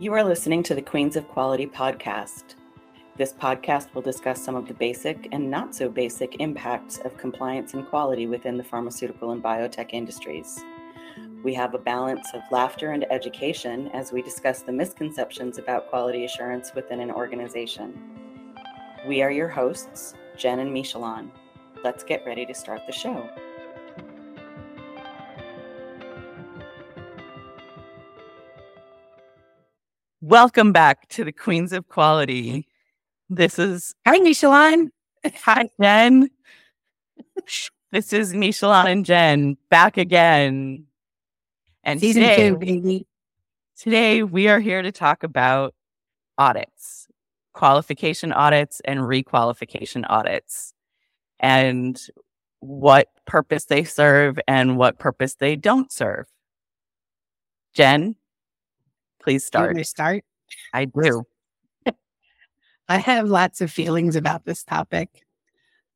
You are listening to the Queens of Quality podcast. This podcast will discuss some of the basic and not so basic impacts of compliance and quality within the pharmaceutical and biotech industries. We have a balance of laughter and education as we discuss the misconceptions about quality assurance within an organization. We are your hosts, Jen and Michelleanne. Let's get ready to start the show. Welcome back to the Queens of Quality. This is Hi, Michelleanne. Hi, Jen. this is Michelleanne and Jen back again. And Season today, two, baby. today we are here to talk about audits, qualification audits and requalification audits, and what purpose they serve and what purpose they don't serve. Jen, please you start. start? I do. I have lots of feelings about this topic.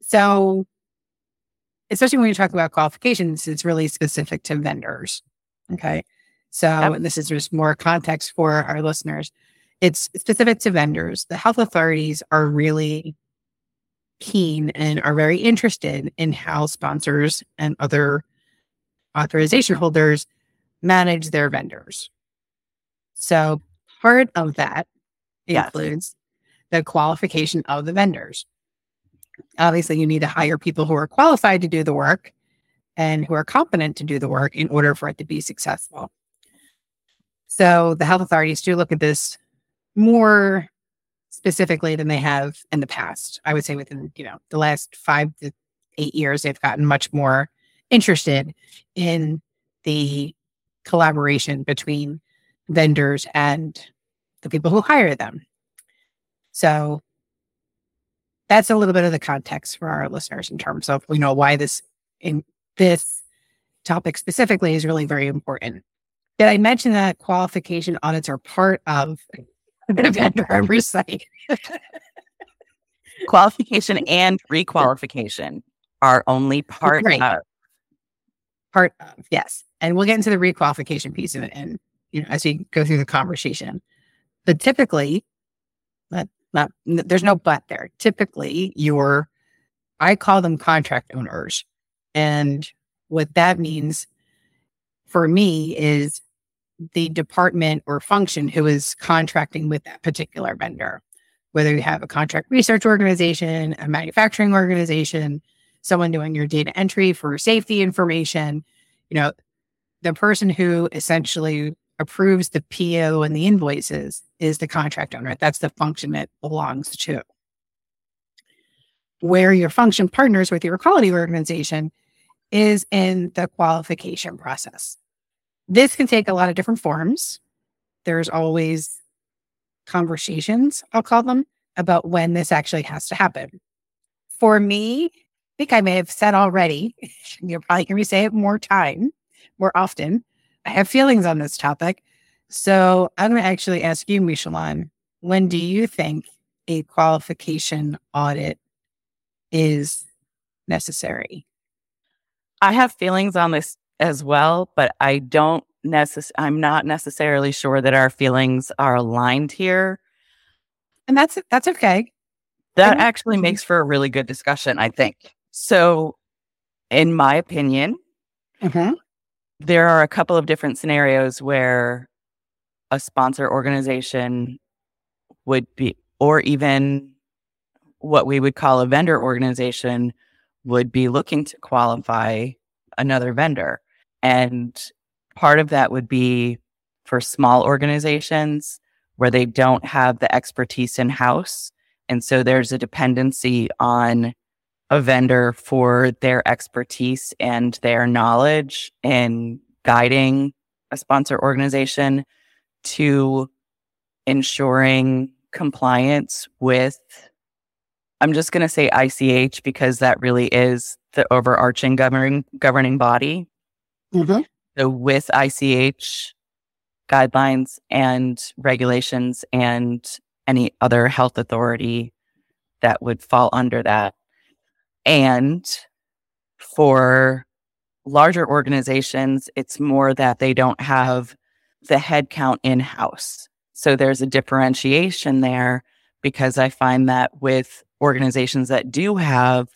So, especially when you talk about qualifications, it's really specific to vendors. Okay. So, Yep. this is just more context for our listeners. It's specific to vendors. The health authorities are really keen and are very interested in how sponsors and other authorization holders manage their vendors. So, part of that Yes. includes the qualification of the vendors. Obviously, you need to hire people who are qualified to do the work and who are competent to do the work in order for it to be successful. So, the health authorities do look at this more specifically than they have in the past. I would say within, you know, the last 5 to 8 years they've gotten much more interested in the collaboration between vendors and the people who hire them. So that's a little bit of the context for our listeners in terms of you know why this in this topic specifically is really very important. Did I mention that qualification audits are part of the vendor oversight? Qualification and requalification are only part Right. of. part of yes, and we'll get into the requalification piece of it, and you know as we go through the conversation. But typically, but not there's no but there. Typically, your I call them contract owners, and what that means for me is the department or function who is contracting with that particular vendor. Whether you have a contract research organization, a manufacturing organization, someone doing your data entry for safety information, you know, the person who essentially approves the PO and the invoices is the contract owner. That's the function it belongs to. Where your function partners with your quality organization is in the qualification process. This can take a lot of different forms. There's always conversations, I'll call them, about when this actually has to happen. For me, I think I may have said already, you're probably going to say it more time, more often. I have feelings on this topic. So I'm going to actually ask you, Michelleanne, when do you think a qualification audit is necessary? I have feelings on this as well, but I don't necess- I'm not necessarily sure that our feelings are aligned here. And that's that's okay. That actually mm-hmm. makes for a really good discussion, I think. So, in my opinion, mm-hmm. There are a couple of different scenarios where a sponsor organization would be, or even what we would call a vendor organization, would be looking to qualify another vendor. And part of that would be for small organizations where they don't have the expertise in house. And so there's a dependency on a vendor for their expertise and their knowledge in guiding a sponsor organization to ensuring compliance with I'm just going to say ICH because that really is the overarching governing governing body. Mm-hmm. So with ICH guidelines and regulations and any other health authority that would fall under that. And for larger organizations, it's more that they don't have the headcount in house. So there's a differentiation there because I find that with organizations that do have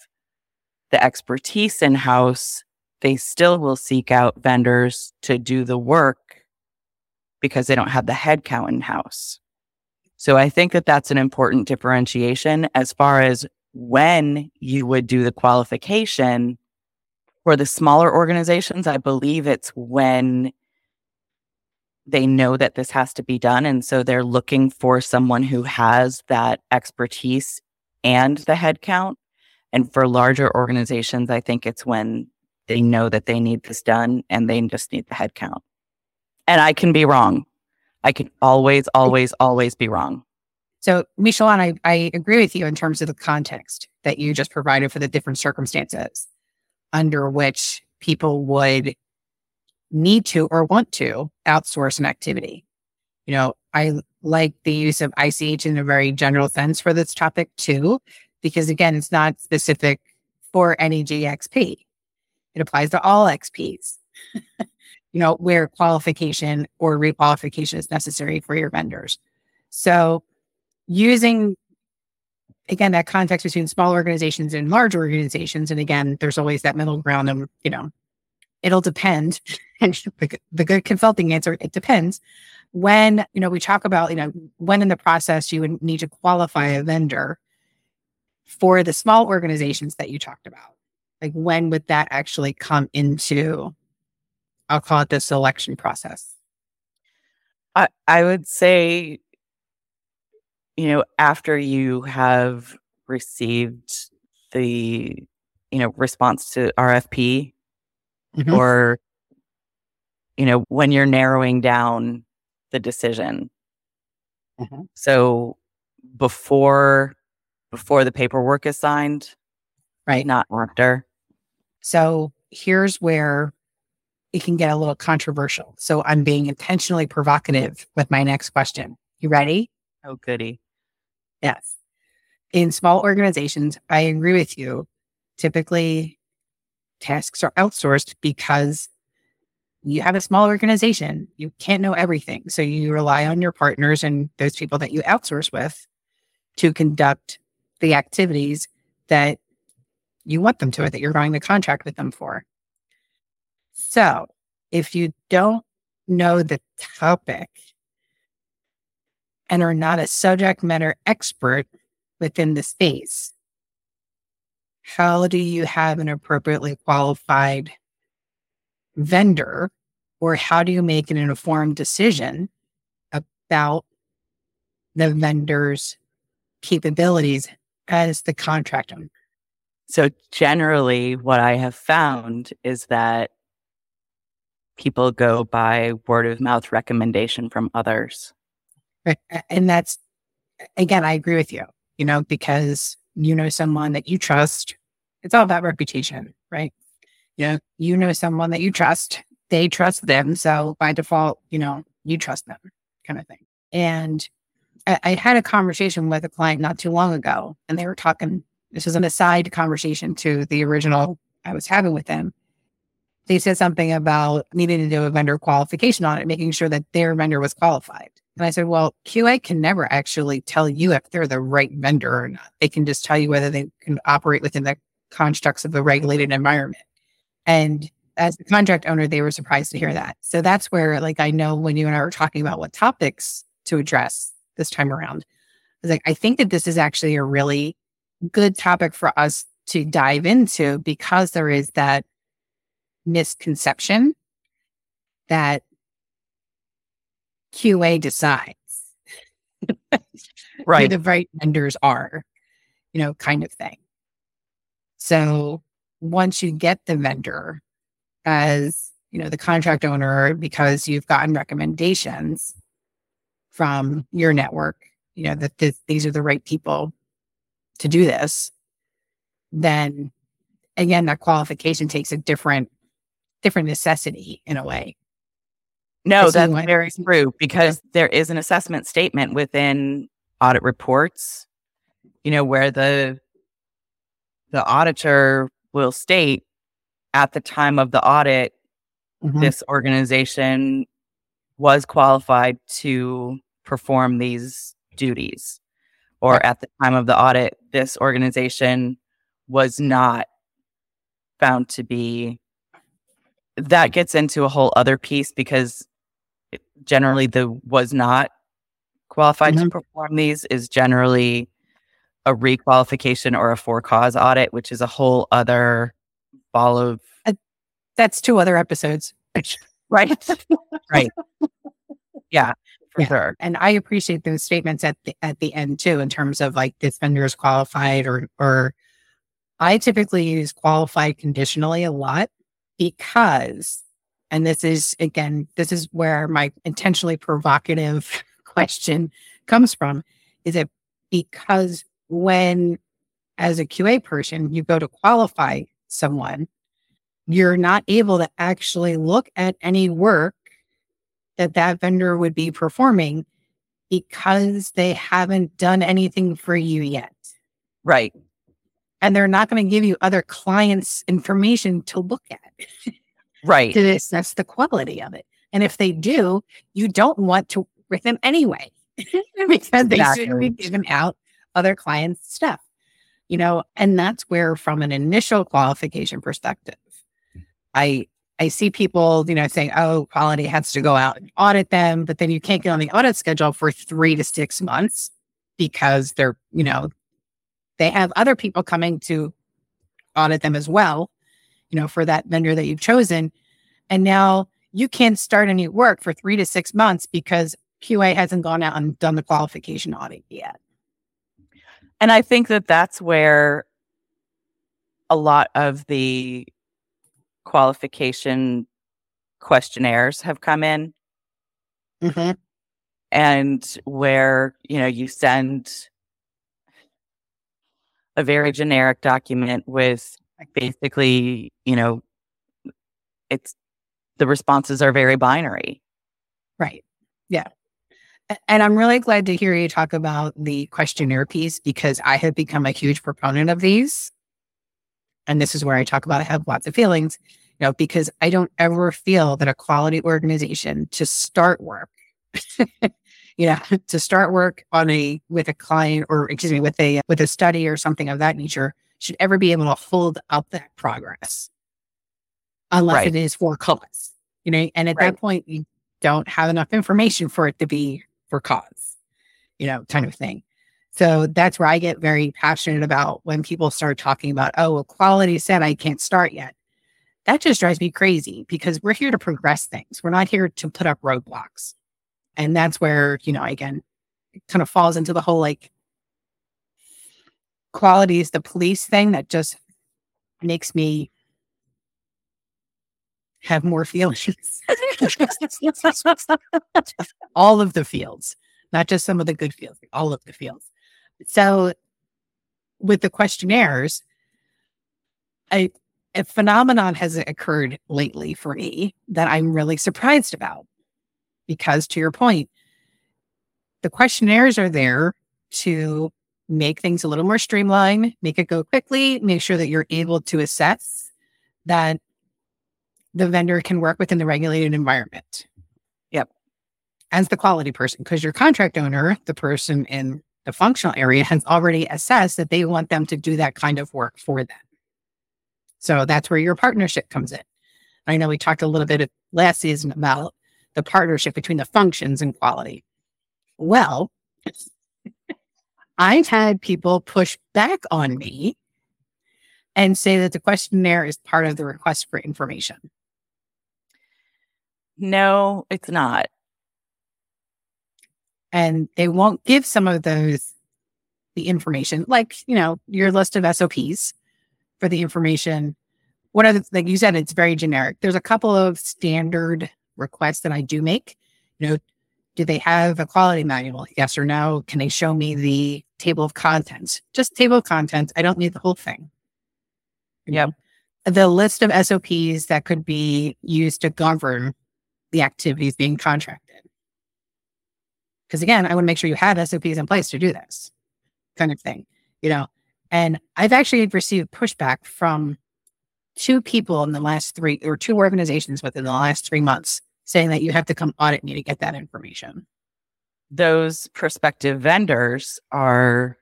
the expertise in house, they still will seek out vendors to do the work because they don't have the headcount in house. So I think that that's an important differentiation as far as when you would do the qualification for the smaller organizations. I believe it's when they know that this has to be done. And so they're looking for someone who has that expertise and the headcount. And for larger organizations, I think it's when they know that they need this done and they just need the headcount. And I can be wrong. I can always, always, always be wrong. So, Michelleanne, I, I agree with you in terms of the context that you just provided for the different circumstances under which people would need to or want to outsource an activity. You know, I like the use of ICH in a very general sense for this topic too, because again, it's not specific for any GXP. It applies to all XPs, you know, where qualification or requalification is necessary for your vendors. So using again that context between small organizations and large organizations, and again, there's always that middle ground of, you know, it'll depend. And the good consulting answer, it depends. When, you know, we talk about, you know, when in the process you would need to qualify a vendor for the small organizations that you talked about. Like when would that actually come into, I'll call it the selection process? I, I would say, you know, after you have received the, you know, response to RFP mm-hmm. or you know when you're narrowing down the decision. Mm-hmm. so before before the paperwork is signed right. not after. So here's where it can get a little controversial. So i'm being intentionally provocative with my next question. You ready? Oh goody yes in small organizations i agree with you typically tasks are outsourced because you have a small organization. You can't know everything. So you rely on your partners and those people that you outsource with to conduct the activities that you want them to or that you're going to contract with them for. So if you don't know the topic and are not a subject matter expert within the space, how do you have an appropriately qualified vendor or how do you make an informed decision about the vendor's capabilities as the contractor? So, generally, what I have found is that people go by word of mouth recommendation from others. And that's, again, I agree with you, you know, because you know someone that you trust it's all about reputation, right? Yeah. you know someone that you trust, they trust them. So by default, you know, you trust them kind of thing. And I, I had a conversation with a client not too long ago, and they were talking, this was an aside conversation to the original I was having with them. They said something about needing to do a vendor qualification on it, making sure that their vendor was qualified. And I said, well, QA can never actually tell you if they're the right vendor or not. They can just tell you whether they can operate within the constructs of a regulated environment. And as the contract owner, they were surprised to hear that. So that's where, like, I know when you and I were talking about what topics to address this time around, I was like, I think that this is actually a really good topic for us to dive into because there is that misconception that QA decides right. who the right vendors are, you know, kind of thing. So once you get the vendor as, you know, the contract owner, because you've gotten recommendations from your network, you know, that th- these are the right people to do this, then again, that qualification takes a different, different necessity in a way. No, that's very true because there is an assessment statement within audit reports, you know, where the the auditor will state at the time of the audit, mm-hmm. this organization was qualified to perform these duties. Or at the time of the audit, this organization was not found to be. That gets into a whole other piece because generally the was not qualified mm-hmm. to perform these is generally a requalification or a for cause audit, which is a whole other ball of. Uh, that's two other episodes. right. right. Yeah, for yeah. sure. And I appreciate those statements at the at the end too, in terms of like this vendor is qualified or or I typically use qualified conditionally a lot because, and this is again, this is where my intentionally provocative question comes from, is it because when as a QA person, you go to qualify someone, you're not able to actually look at any work that that vendor would be performing because they haven't done anything for you yet. Right. And they're not going to give you other clients' information to look at. right. To assess the quality of it. And if they do, you don't want to with them anyway because they exactly. should be giving out other clients' stuff. You know, and that's where, from an initial qualification perspective, I I see people, you know, saying, "Oh, quality has to go out and audit them," but then you can't get on the audit schedule for three to six months because they're, you know, they have other people coming to audit them as well, you know, for that vendor that you've chosen, and now you can't start any work for three to six months because QA hasn't gone out and done the qualification audit yet. And I think that that's where a lot of the qualification questionnaires have come in. Mm-hmm. And where, you know, you send a very generic document with basically, you know, it's the responses are very binary. Right. Yeah. And I'm really glad to hear you talk about the questionnaire piece because I have become a huge proponent of these. And this is where I talk about I have lots of feelings, you know, because I don't ever feel that a quality organization to start work, you know, to start work on a with a client or excuse me, with a with a study or something of that nature should ever be able to hold up that progress. Unless right. it is for cause. You know, and at right. that point you don't have enough information for it to be for cause, you know, kind of thing. So that's where I get very passionate about when people start talking about, oh, well, quality said I can't start yet. That just drives me crazy because we're here to progress things. We're not here to put up roadblocks. And that's where, you know, again, it kind of falls into the whole like quality is the police thing that just makes me have more feelings. all of the fields, not just some of the good fields, all of the fields. So with the questionnaires, a, a phenomenon has occurred lately for me that I'm really surprised about. Because to your point, the questionnaires are there to make things a little more streamlined, make it go quickly, make sure that you're able to assess that the vendor can work within the regulated environment. Yep. As the quality person, because your contract owner, the person in the functional area, has already assessed that they want them to do that kind of work for them. So that's where your partnership comes in. I know we talked a little bit last season about the partnership between the functions and quality. Well, I've had people push back on me and say that the questionnaire is part of the request for information. No, it's not. And they won't give some of those the information, like, you know, your list of SOPs for the information. One of the, like you said, it's very generic. There's a couple of standard requests that I do make. You know, do they have a quality manual? Yes or no? Can they show me the table of contents? Just table of contents. I don't need the whole thing. Mm-hmm. Yep. The list of SOPs that could be used to govern the activities being contracted. Because again, I want to make sure you have SOPs in place to do this kind of thing, you know. And I've actually received pushback from two people in the last three or two organizations within the last three months saying that you have to come audit me to get that information. Those prospective vendors are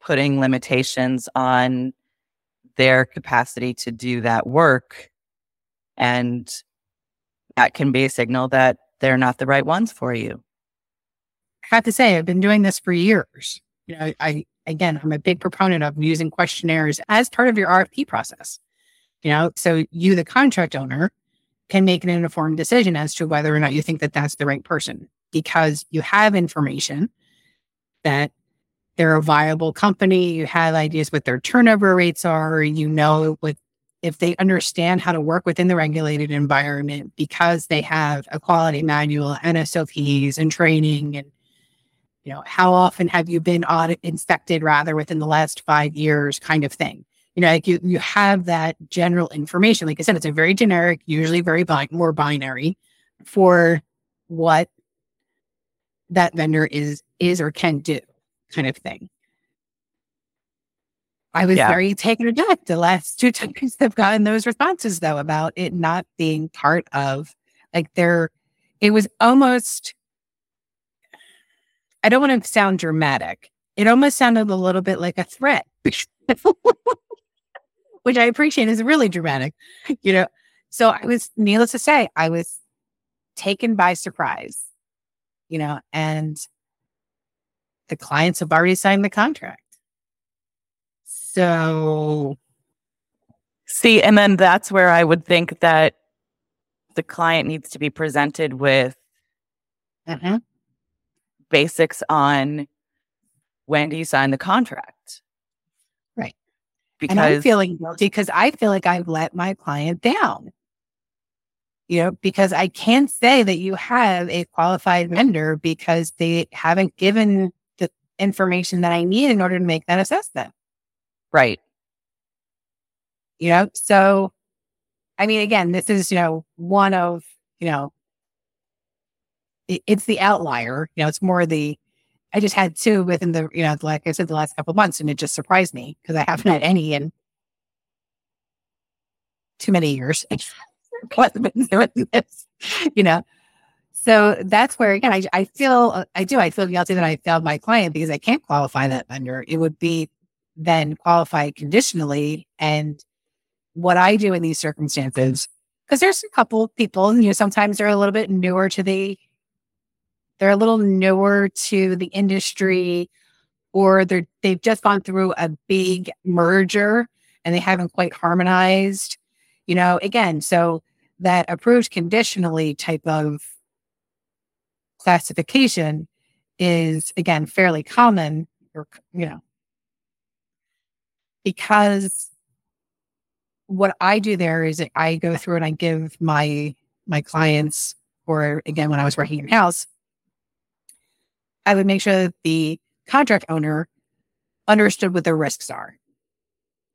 putting limitations on their capacity to do that work. And that can be a signal that they're not the right ones for you. I have to say, I've been doing this for years. You know, I, again, I'm a big proponent of using questionnaires as part of your RFP process. You know, so you, the contract owner, can make an informed decision as to whether or not you think that that's the right person because you have information that they're a viable company. You have ideas what their turnover rates are. You know what if they understand how to work within the regulated environment because they have a quality manual and SOPs and training and you know how often have you been audit inspected rather within the last five years kind of thing you know like you you have that general information like i said it's a very generic usually very bi- more binary for what that vendor is is or can do kind of thing. I was yeah. very taken aback the last two times I've gotten those responses though about it not being part of like their it was almost I don't want to sound dramatic. It almost sounded a little bit like a threat. Which I appreciate is really dramatic. You know. So I was needless to say, I was taken by surprise. You know, and the clients have already signed the contract. So, see, and then that's where I would think that the client needs to be presented with mm-hmm. basics on when do you sign the contract? Right. Because and I'm feeling guilty because I feel like I've let my client down. You know, because I can't say that you have a qualified vendor because they haven't given the information that I need in order to make that assessment. Right. You know, so I mean, again, this is, you know, one of, you know, it, it's the outlier. You know, it's more the, I just had two within the, you know, like I said, the last couple of months, and it just surprised me because I haven't had any in too many years. you know, so that's where, again, I, I feel, I do, I feel guilty that I failed my client because I can't qualify that vendor. It would be then qualified conditionally. And what I do in these circumstances, because there's a couple people, you know, sometimes they're a little bit newer to the, they're a little newer to the industry or they're, they've just gone through a big merger and they haven't quite harmonized, you know, again, so that approved conditionally type of classification is again fairly common or you know. Because what i do there is i go through and i give my my clients or again when i was working in house i would make sure that the contract owner understood what their risks are.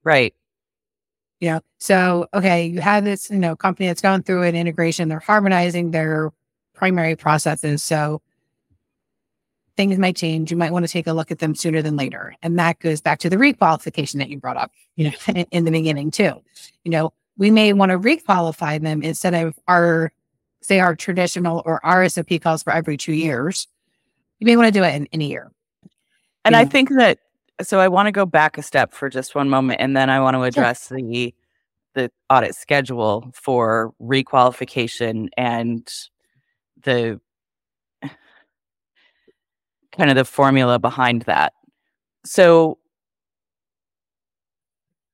Right you know so okay you have this you know company that's going through an integration they're harmonizing their primary processes. So things might change. You might want to take a look at them sooner than later. And that goes back to the requalification that you brought up, you know, in, in the beginning too. You know, we may want to requalify them instead of our, say, our traditional or RSOP calls for every two years. You may want to do it in, in a year. And I think that so I want to go back a step for just one moment and then I want to address sure. the the audit schedule for requalification and the kind of the formula behind that. So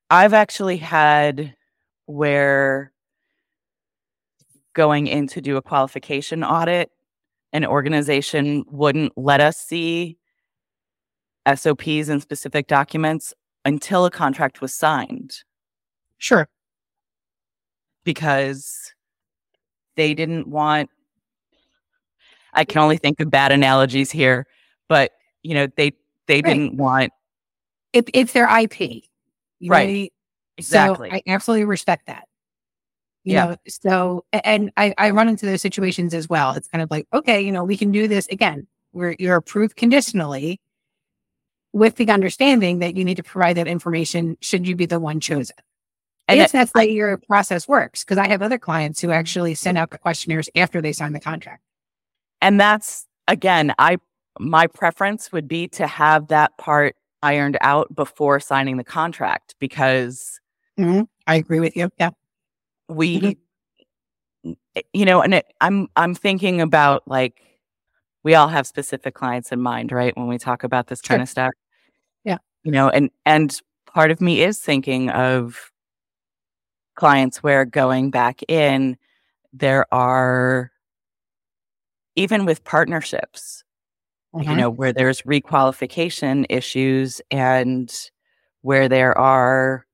I've actually had where going in to do a qualification audit, an organization wouldn't let us see SOPs and specific documents until a contract was signed. Sure. Because they didn't want I can only think of bad analogies here, but you know, they they right. didn't want it, it's their IP. right. Know? Exactly. So I absolutely respect that. You yeah. know, so and I, I run into those situations as well. It's kind of like, okay, you know, we can do this again. Where you're approved conditionally with the understanding that you need to provide that information should you be the one chosen. And if that's way your process works, because I have other clients who actually send out questionnaires after they sign the contract. And that's again, I my preference would be to have that part ironed out before signing the contract because mm-hmm. I agree with you. Yeah. We mm-hmm. you know, and it, I'm I'm thinking about like we all have specific clients in mind, right? When we talk about this sure. kind of stuff. You know, and and part of me is thinking of clients where going back in there are even with partnerships mm-hmm. you know where there's requalification issues and where there are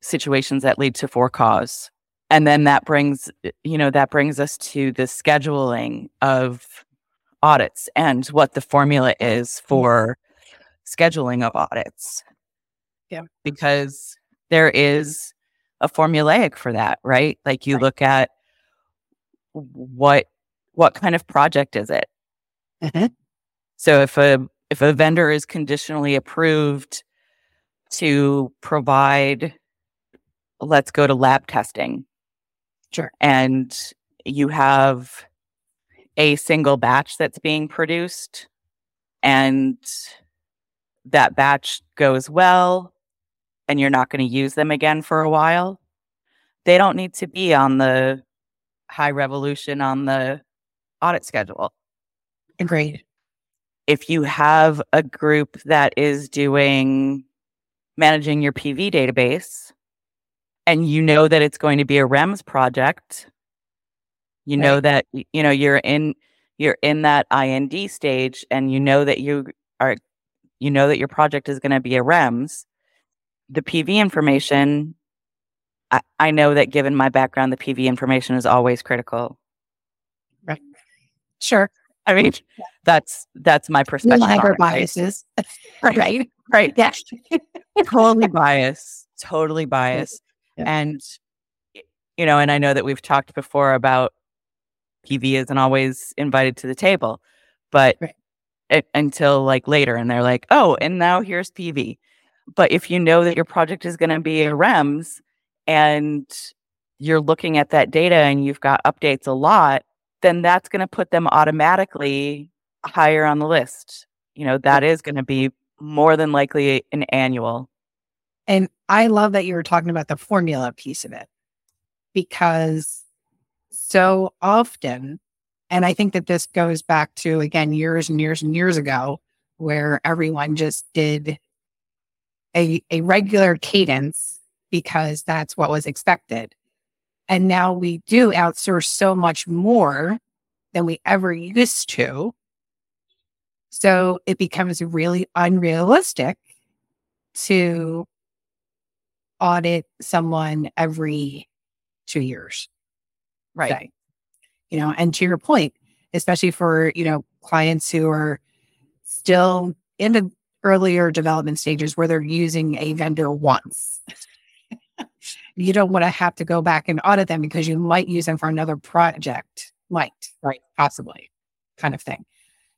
situations that lead to for cause and then that brings you know that brings us to the scheduling of audits and what the formula is mm-hmm. for scheduling of audits. Yeah. Because there is a formulaic for that right? Like you right. look at what what kind of project is it? Mm-hmm. so if a if a vendor is conditionally approved to provide let's go to lab testing. Sure. And you have a single batch that's being produced and that batch goes well and you're not going to use them again for a while they don't need to be on the high revolution on the audit schedule. Agreed. If you have a group that is doing managing your PV database and you know that it's going to be a REMS project, you right. know that you know you're in you're in that IND stage and you know that you you know that your project is going to be a REMS, the PV information I, I know that given my background, the PV information is always critical. Right. Sure. I mean, that's that's my perspective. Liber biases. Right. right. Right. Yeah. totally biased. Totally biased. Yeah. And you know, and I know that we've talked before about PV isn't always invited to the table, but right. Until like later, and they're like, "Oh, and now here's PV." But if you know that your project is going to be a REMS, and you're looking at that data and you've got updates a lot, then that's going to put them automatically higher on the list. You know, that is going to be more than likely an annual. And I love that you were talking about the formula piece of it because so often, and I think that this goes back to, again, years and years and years ago, where everyone just did a, a regular cadence because that's what was expected. And now we do outsource so much more than we ever used to. So it becomes really unrealistic to audit someone every two years. Right. Say. You know, and to your point, especially for, you know, clients who are still in the earlier development stages where they're using a vendor once you don't want to have to go back and audit them because you might use them for another project, might, right? Possibly, kind of thing.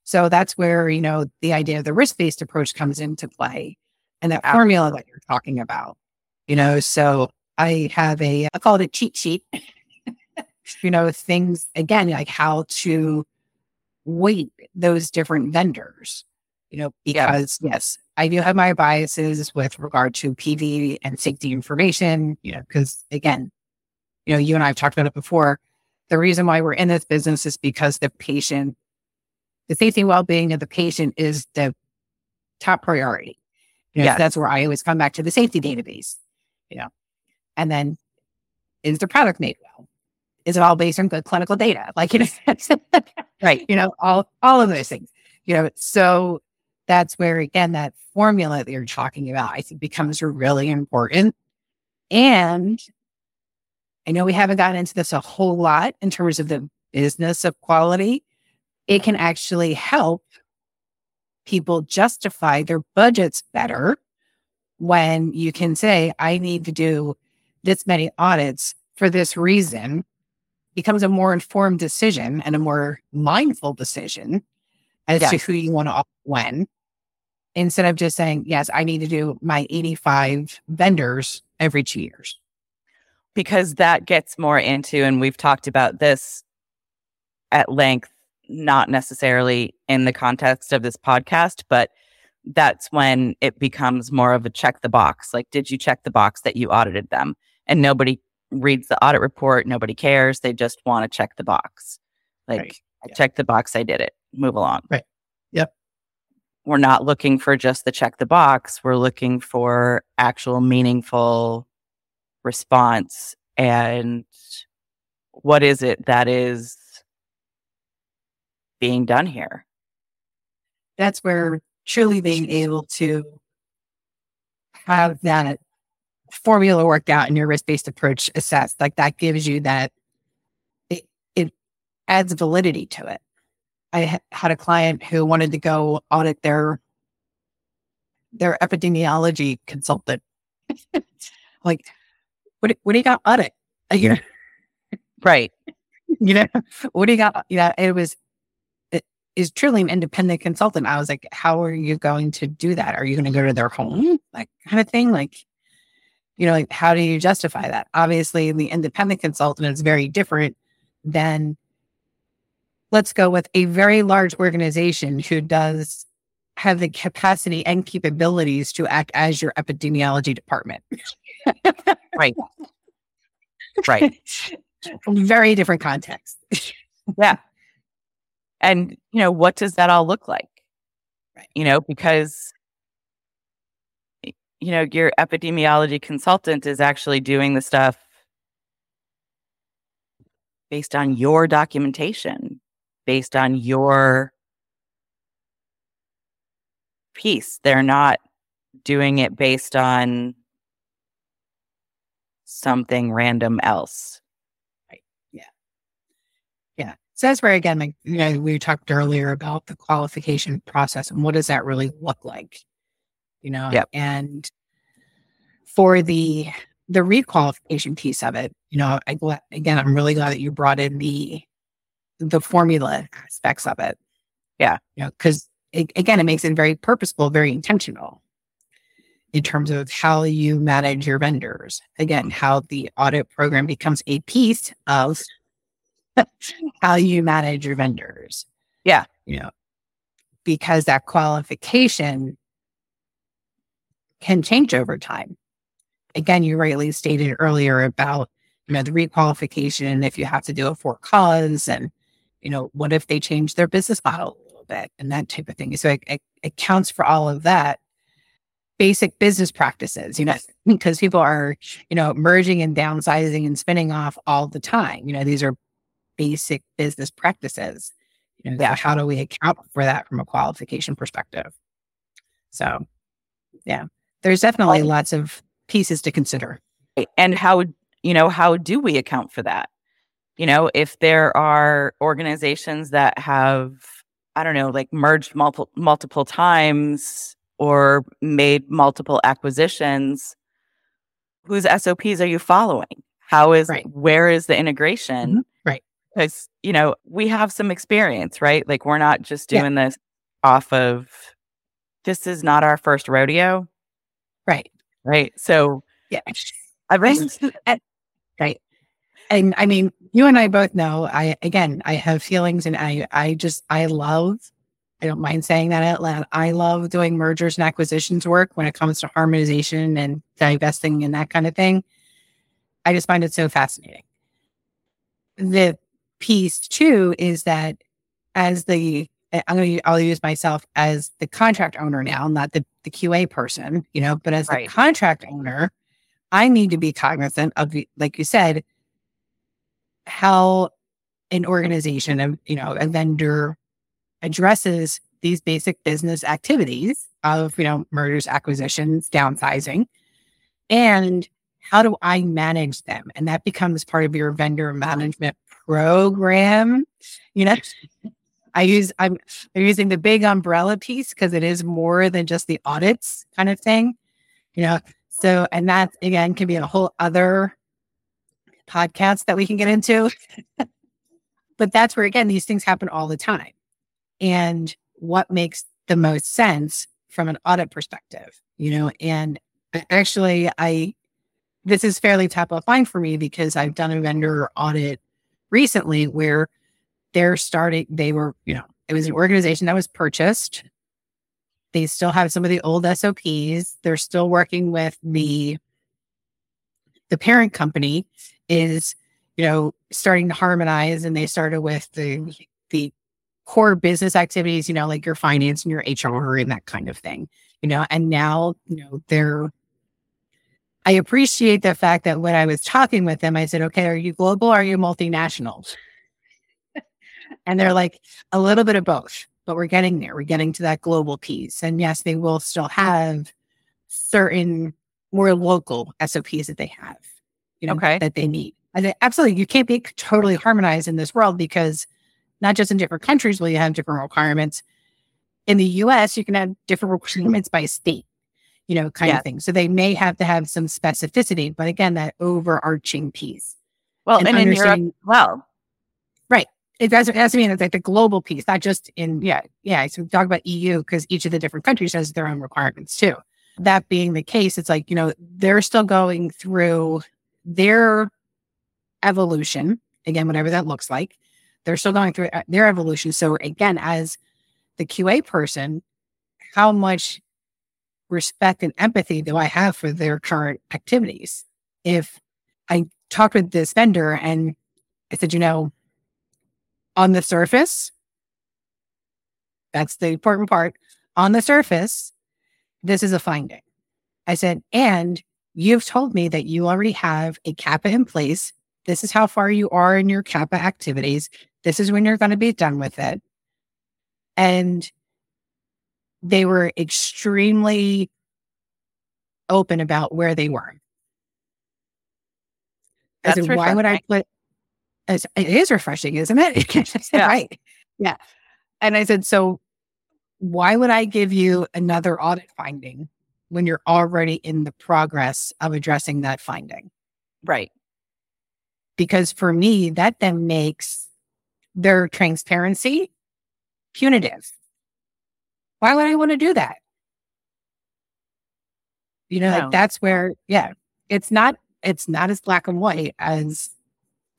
So that's where, you know, the idea of the risk based approach comes into play and that formula that you're talking about, you know. So I have a, I call it a cheat sheet, you know, things again, like how to weight those different vendors, you know, because yeah. yes, I do have my biases with regard to PV and safety information, you know, because again, you know, you and I have talked about it before. The reason why we're in this business is because the patient, the safety and well-being of the patient is the top priority. You know, yes. that's where I always come back to the safety database, you know, and then is the product made well? Is it all based on good clinical data? Like, you know, right. You know, all, all of those things, you know, so that's where again that formula that you're talking about i think becomes really important and i know we haven't gotten into this a whole lot in terms of the business of quality it can actually help people justify their budgets better when you can say i need to do this many audits for this reason becomes a more informed decision and a more mindful decision as yes. to who you want to when instead of just saying, yes, I need to do my 85 vendors every two years. Because that gets more into, and we've talked about this at length not necessarily in the context of this podcast, but that's when it becomes more of a check the box. Like, did you check the box that you audited them? And nobody reads the audit report. Nobody cares. They just want to check the box. Like, right. I yeah. checked the box. I did it. Move along. Right. Yep. We're not looking for just the check the box. We're looking for actual meaningful response. And what is it that is being done here? That's where truly being able to have that formula worked out in your risk based approach assessed, like that gives you that, it, it adds validity to it. I ha- had a client who wanted to go audit their their epidemiology consultant. like, what what do you got audit? Yeah. right. You know, what do you got? You know, it was is truly an independent consultant. I was like, how are you going to do that? Are you going to go to their home? Like kind of thing. Like, you know, like how do you justify that? Obviously, the independent consultant is very different than let's go with a very large organization who does have the capacity and capabilities to act as your epidemiology department. right. Right. very different context. yeah. And, you know, what does that all look like? Right. You know, because, you know, your epidemiology consultant is actually doing the stuff based on your documentation, based on your piece. They're not doing it based on something random else. Right. Yeah. Yeah. So that's where again, like you know, we talked earlier about the qualification process and what does that really look like, you know? Yep. And for the the requalification piece of it, you know, I again, I'm really glad that you brought in the the formula aspects of it. Yeah, you know, because again, it makes it very purposeful, very intentional in terms of how you manage your vendors. Again, how the audit program becomes a piece of how you manage your vendors. Yeah. You know, because that qualification can change over time. Again, you rightly stated earlier about, you know, the requalification, if you have to do it for cause and, you know, what if they change their business model a little bit and that type of thing. So it, it, for all of that basic business practices, you know, because people are, you know, merging and downsizing and spinning off all the time. You know, these are basic business practices. You know, yeah. how do we account for that from a qualification perspective? So, yeah, there's definitely lots of pieces to consider. And how, you know, how do we account for that? You know, if there are organizations that have, I don't know, like merged multiple multiple times or made multiple acquisitions, whose SOPs are you following? How is right. where is the integration? Mm-hmm because you know we have some experience right like we're not just doing yeah. this off of this is not our first rodeo right. Right. So yeah. I right. And i mean you and i both know i again i have feelings and i i just i love i don't mind saying that out loud i love doing mergers and acquisitions work when it comes to harmonization and divesting and that kind of thing. I just find it so fascinating. The piece too is that as the Eh, I'm going to I'll use myself as the contract owner now, not the, the QA person, you know, but as right. the contract owner, I need to be cognizant of, like you said, how an organization of, you know, a vendor addresses these basic business activities of, you know, mergers, acquisitions, downsizing, and how do I manage them? And that becomes part of your vendor management program. You know, I use I'm, I'm using the big umbrella piece because it is more than just the audits kind of thing. You know, so and that again can be a whole other podcast that we can get into. but that's where again these things happen all the time. And what makes the most sense from an audit perspective, you know, and actually I this is fairly top of mind for me because I've done a vendor audit recently where they're starting, they were, you know, it was an organization that was purchased. They still have some of the old SOPs. They're still working with the mm-hmm. the parent company is, you know, starting to harmonize and they started with the the core business activities, you know, like your finance and your HR and that kind of thing. You know, and now, you know, they're I appreciate the fact that when I was talking with them, I said, okay, are you global? Are you multinational? And they're like, a little bit of both, but we're getting there. We're getting to that global piece. And yes, they will still have certain more local SOPs that they have, you know, okay. that they need. I say, absolutely. You can't be totally harmonized in this world because not just in different countries will you have different requirements. In the US, you can have different requirements by state you know, kind yeah. of thing. So they may have to have some specificity, but again, that overarching piece. Well, and, and in Europe, well. It has to mean it's like the global piece, not just in, yeah, yeah. So we talk about EU because each of the different countries has their own requirements too. That being the case, it's like, you know, they're still going through their evolution, again, whatever that looks like. They're still going through uh, their evolution. So again, as the QA person, how much respect and empathy do I have for their current activities? If I talked with this vendor and I said, you know, on the surface, that's the important part. On the surface, this is a finding. I said, and you've told me that you already have a CAPA in place. This is how far you are in your CAPA activities. This is when you're going to be done with it. And they were extremely open about where they were. I said, why would I put it is refreshing, isn't it? yeah. Right. Yeah. And I said, so why would I give you another audit finding when you're already in the progress of addressing that finding? Right. Because for me, that then makes their transparency punitive. Why would I want to do that? You know, no. like that's where, yeah, it's not, it's not as black and white as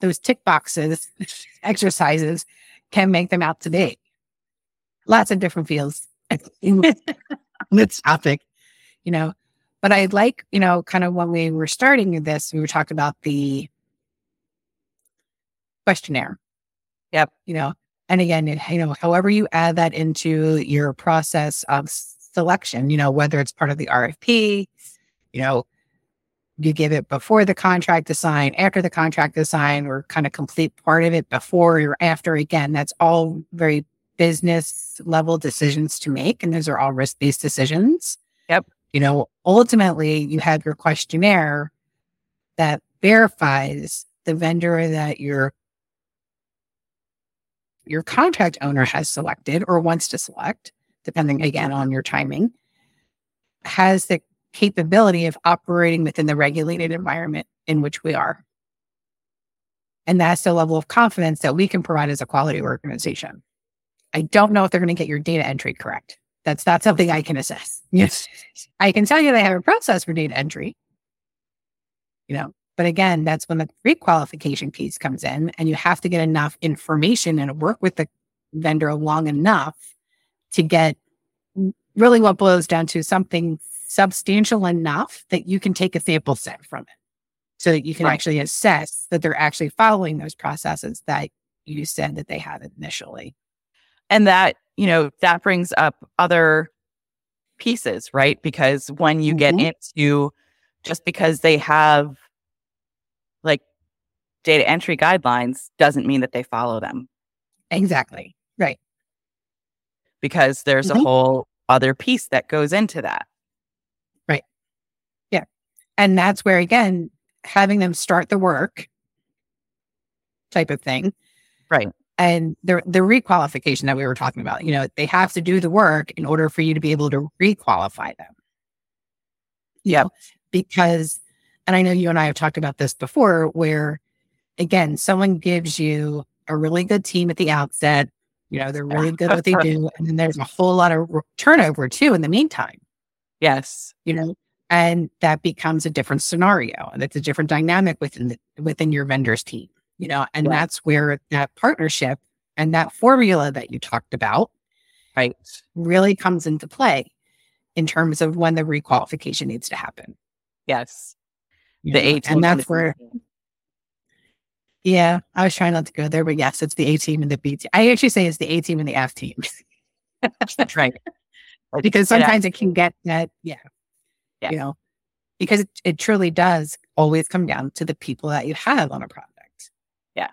those tick boxes exercises can make them out to be. Lots of different fields in this topic, you know. But I like, you know, kind of when we were starting this, we were talking about the questionnaire. Yep. You know, and again, you know, however you add that into your process of selection, you know, whether it's part of the RFP, you know, you give it before the contract is signed, after the contract is signed, or kind of complete part of it before or after. Again, that's all very business level decisions to make. And those are all risk based decisions. Yep. You know, ultimately, you have your questionnaire that verifies the vendor that you're your contract owner has selected or wants to select, depending again on your timing, has the capability of operating within the regulated environment in which we are. And that's the level of confidence that we can provide as a quality organization. I don't know if they're going to get your data entry correct. That's not something I can assess. Yes. I can tell you they have a process for data entry. You know, but again, that's when the pre-qualification piece comes in and you have to get enough information and work with the vendor long enough to get mm, really what boils down to something substantial enough that you can take a sample set from it so that you can right. actually assess that they're actually following those processes that you said that they had initially. And that, you know, that brings up other pieces, right? Because when you mm-hmm. get into just because they have like data entry guidelines doesn't mean that they follow them. Exactly. Right. Because there's mm-hmm. a whole other piece that goes into that. And that's where, again, having them start the work type of thing. Right. And the the requalification that we were talking about, you know, they have to do the work in order for you to be able to requalify them. Yeah. Because and I know you and I have talked about this before, where again, someone gives you a really good team at the outset. You know, they're really good at what they do. And then there's a whole lot of turnover too in the meantime. Yes. You know, and that becomes a different scenario and it's a different dynamic within the, within your vendor's team, you know, and right. that's where that partnership And that formula that you talked about right really comes into play in terms of when the requalification needs to happen. Yes. the A team. And that's where yeah, I was trying not to go there, but yes, it's the A team and the B team. I actually say it's the A team and the F team. That's right. because sometimes it can get that, yeah, yeah. you know, because it, it truly does always come down to the people that you have on a project. Yeah.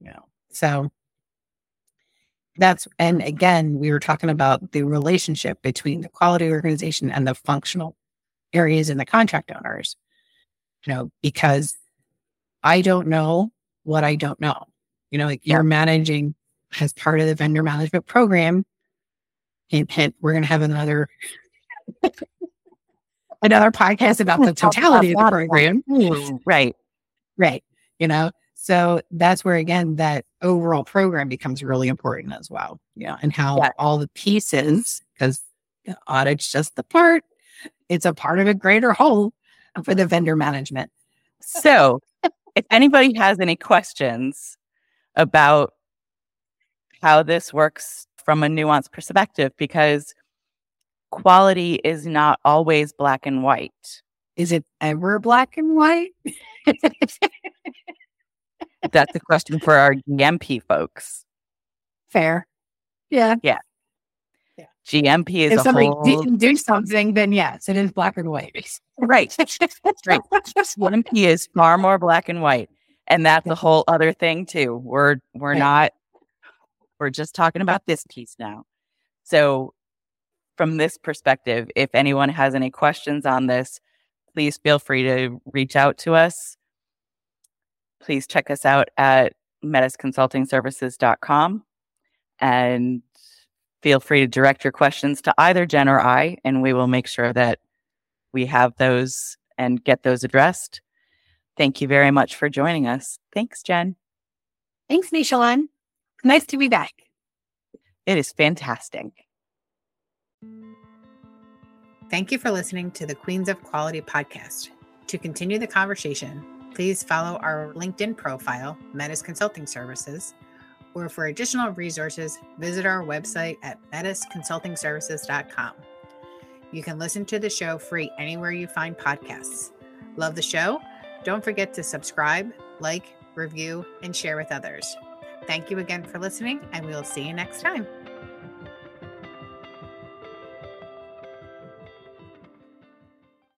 You know, so that's, and again, we were talking about the relationship between the quality organization and the functional areas and the contract owners, you know, because I don't know what I don't know. You know, like you're managing as part of the vendor management program. Hint, hint, we're going to have another another podcast about the totality of the program. Mm-hmm. Right. Right. You know, so that's where again that overall program becomes really important as well. Yeah. And how yeah. all the pieces, because audit's just the part, it's a part of a greater whole for the vendor management. So if anybody has any questions about how this works from a nuanced perspective, because quality is not always black and white. Is it ever black and white? That's a question for our GMP folks. Fair. Yeah. Yeah. yeah. GMP is if somebody whole... didn't do something, then yes, it is black and white. right. That's right. GMP is far more black and white. And that's a whole other thing too. We're we're right. not we're just talking about this piece now. So from this perspective, if anyone has any questions on this, please feel free to reach out to us. Please check us out at metisconsultingservices.com and feel free to direct your questions to either Jen or I, and we will make sure that we have those and get those addressed. Thank you very much for joining us. Thanks, Jen. Thanks, Michelleanne. Nice to be back. It is fantastic. Thank you for listening to the Queens of Quality podcast. To continue the conversation, please follow our LinkedIn profile, Metis Consulting Services, or for additional resources, visit our website at metisconsultingservices.com. You can listen to the show free anywhere you find podcasts. Love the show? Don't forget to subscribe, like, review, and share with others. Thank you again for listening, and we will see you next time.